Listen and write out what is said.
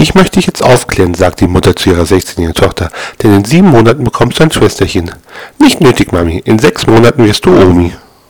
Ich möchte dich jetzt aufklären, sagt die Mutter zu ihrer 16-jährigen Tochter, denn in sieben Monaten bekommst du ein Schwesterchen. Nicht nötig, Mami, in sechs Monaten wirst du Omi.